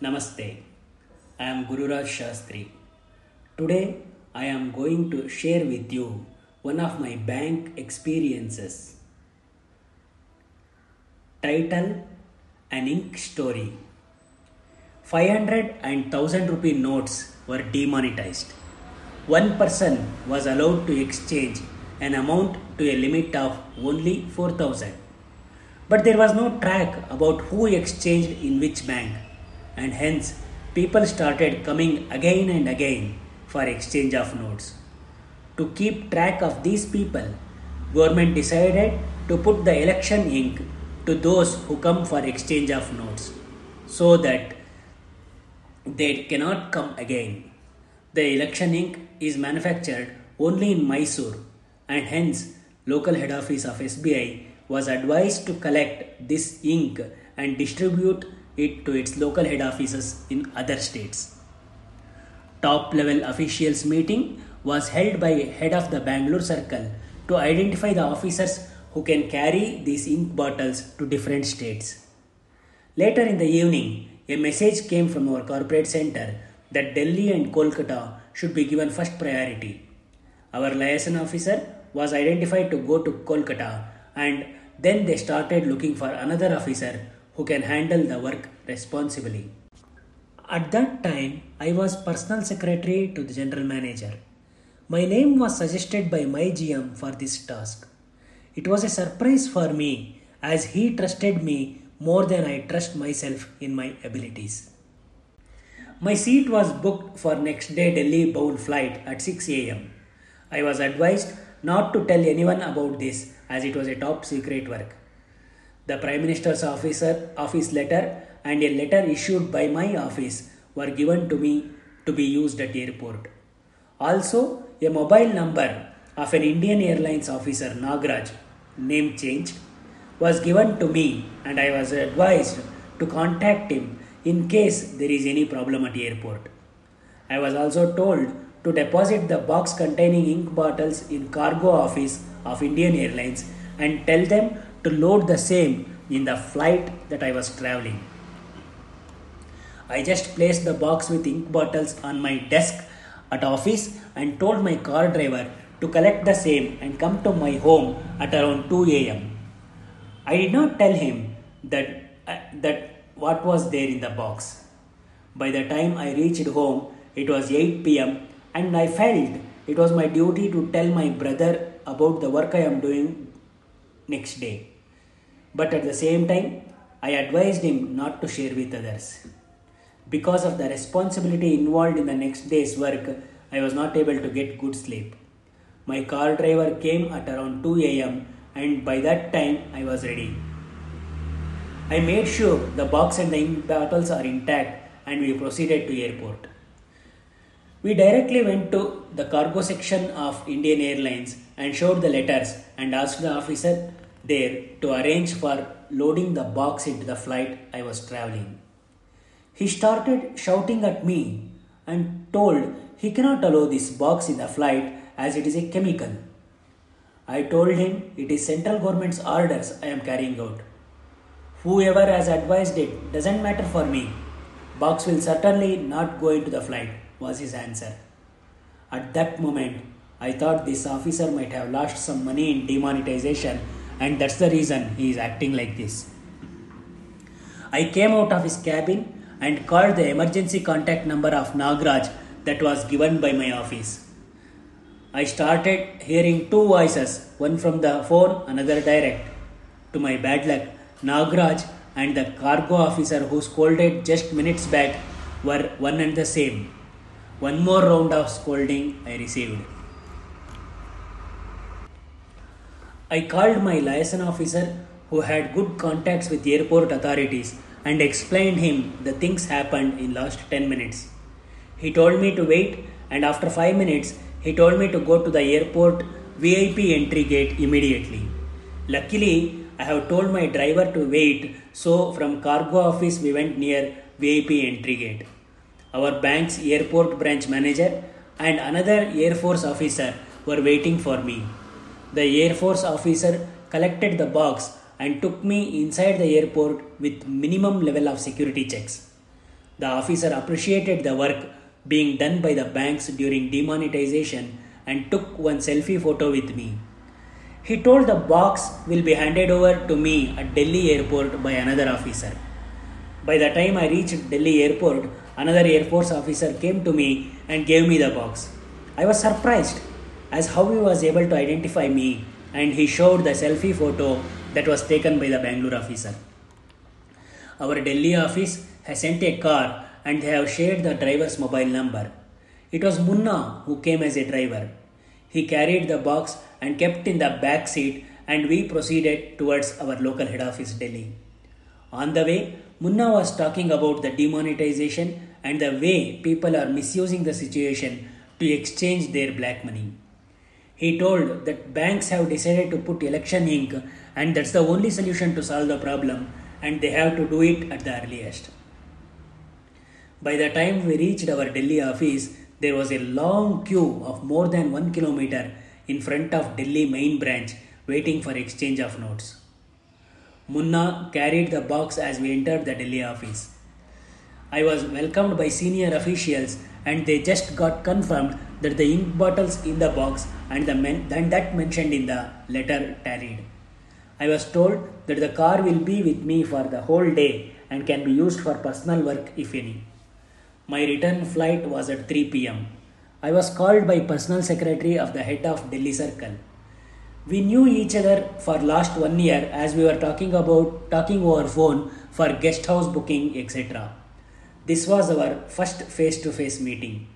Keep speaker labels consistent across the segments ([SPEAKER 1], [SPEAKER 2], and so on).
[SPEAKER 1] Namaste. I am Gururaj Shastri. Today I am going to share with you one of my bank experiences. Title An Ink Story 500 and 1000 rupee notes were demonetized. One person was allowed to exchange an amount to a limit of only 4000. But there was no track about who exchanged in which bank, and hence people started coming again and again for exchange of notes. To keep track of these people, government decided to put the election ink to those who come for exchange of notes so that they cannot come again. The election ink is manufactured only in Mysore and hence local head office of SBI was advised to collect this ink and distribute it to its local head offices in other states. Top level officials meeting was held by head of the Bangalore circle to identify the officers who can carry these ink bottles to different states. Later in the evening, a message came from our corporate center that Delhi and Kolkata should be given first priority. Our liaison officer was identified to go to Kolkata and then they started looking for another officer who can handle the work responsibly. At that time, I was personal secretary to the general manager. My name was suggested by my GM for this task. It was a surprise for me as he trusted me more than I trust myself in my abilities. My seat was booked for next day Delhi bound flight at 6 am. I was advised not to tell anyone about this as it was a top secret work. The Prime Minister's officer office letter and a letter issued by my office were given to me to be used at the airport. Also, a mobile number of an Indian Airlines officer Nagraj, name changed, was given to me and I was advised to contact him in case there is any problem at the airport. I was also told to deposit the box containing ink bottles in cargo office of Indian Airlines and tell them to load the same in the flight that I was traveling. I just placed the box with ink bottles on my desk at office and told my car driver to collect the same and come to my home at around 2 am. I did not tell him that uh, that what was there in the box. By the time I reached home, it was 8 pm and I felt it was my duty to tell my brother about the work I am doing next day. But at the same time, I advised him not to share with others. Because of the responsibility involved in the next day's work, I was not able to get good sleep. My car driver came at around 2 am and by that time I was ready. I made sure the box and the ink bottles are intact and we proceeded to airport. We directly went to the cargo section of Indian Airlines and showed the letters and asked the officer there to arrange for loading the box into the flight I was traveling. He started shouting at me and told he cannot allow this box in the flight as it is a chemical. I told him it is central government's orders I am carrying out. Whoever has advised it doesn't matter for me. Box will certainly not go into the flight, was his answer. At that moment, I thought this officer might have lost some money in demonetization, and that's the reason he is acting like this. I came out of his cabin and called the emergency contact number of Nagraj that was given by my office. I started hearing two voices, one from the phone, another direct. To my bad luck, Nagraj and the cargo officer who scolded just minutes back were one and the same. One more round of scolding I received. I called my liaison officer who had good contacts with airport authorities and explained him the things happened in last 10 minutes. He told me to wait and after 5 minutes he told me to go to the airport VIP entry gate immediately. Luckily, I have told my driver to wait, so from cargo office we went near VIP entry gate. Our bank's airport branch manager and another Air Force officer were waiting for me. The Air Force officer collected the box and took me inside the airport with minimum level of security checks. The officer appreciated the work being done by the banks during demonetization and took one selfie photo with me. He told the box will be handed over to me at Delhi airport by another officer. By the time I reached Delhi airport, another Air Force officer came to me and gave me the box. I was surprised as how he was able to identify me and he showed the selfie photo that was taken by the Bangalore officer. Our Delhi office has sent a car and they have shared the driver's mobile number. It was Munna who came as a driver. He carried the box and kept in the back seat and we proceeded towards our local head office Delhi. On the way, Munna was talking about the demonetization and the way people are misusing the situation to exchange their black money. He told that banks have decided to put election ink and that's the only solution to solve the problem and they have to do it at the earliest. By the time we reached our Delhi office, there was a long queue of more than one kilometer in front of Delhi main branch waiting for exchange of notes. Munna carried the box as we entered the Delhi office. I was welcomed by senior officials and they just got confirmed that the ink bottles in the box and the men, and that mentioned in the letter tallied. I was told that the car will be with me for the whole day and can be used for personal work if any. My return flight was at 3 pm. I was called by personal secretary of the head of Delhi Circle. We knew each other for last one year as we were talking about talking over phone for guest house booking etc. This was our first face to face meeting.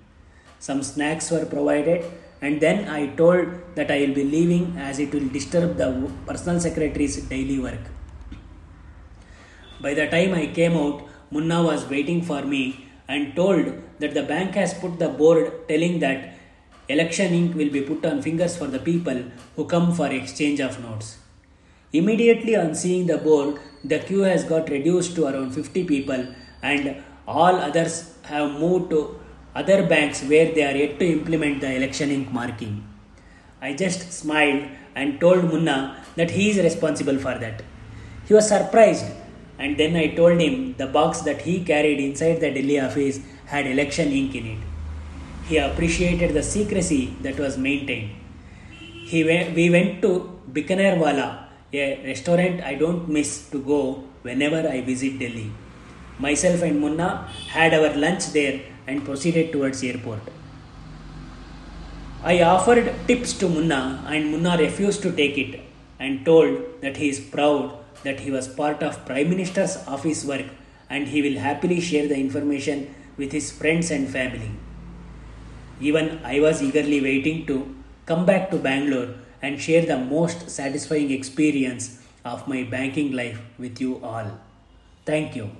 [SPEAKER 1] Some snacks were provided, and then I told that I will be leaving as it will disturb the personal secretary's daily work. By the time I came out, Munna was waiting for me and told that the bank has put the board telling that election ink will be put on fingers for the people who come for exchange of notes. Immediately on seeing the board, the queue has got reduced to around 50 people and all others have moved to other banks where they are yet to implement the election ink marking. I just smiled and told Munna that he is responsible for that. He was surprised and then I told him the box that he carried inside the Delhi office had election ink in it. He appreciated the secrecy that was maintained. He went, we went to Bikanervala, a restaurant I don't miss to go whenever I visit Delhi. Myself and Munna had our lunch there and proceeded towards airport. I offered tips to Munna and Munna refused to take it and told that he is proud that he was part of Prime Minister's office work and he will happily share the information with his friends and family. Even I was eagerly waiting to come back to Bangalore and share the most satisfying experience of my banking life with you all. Thank you.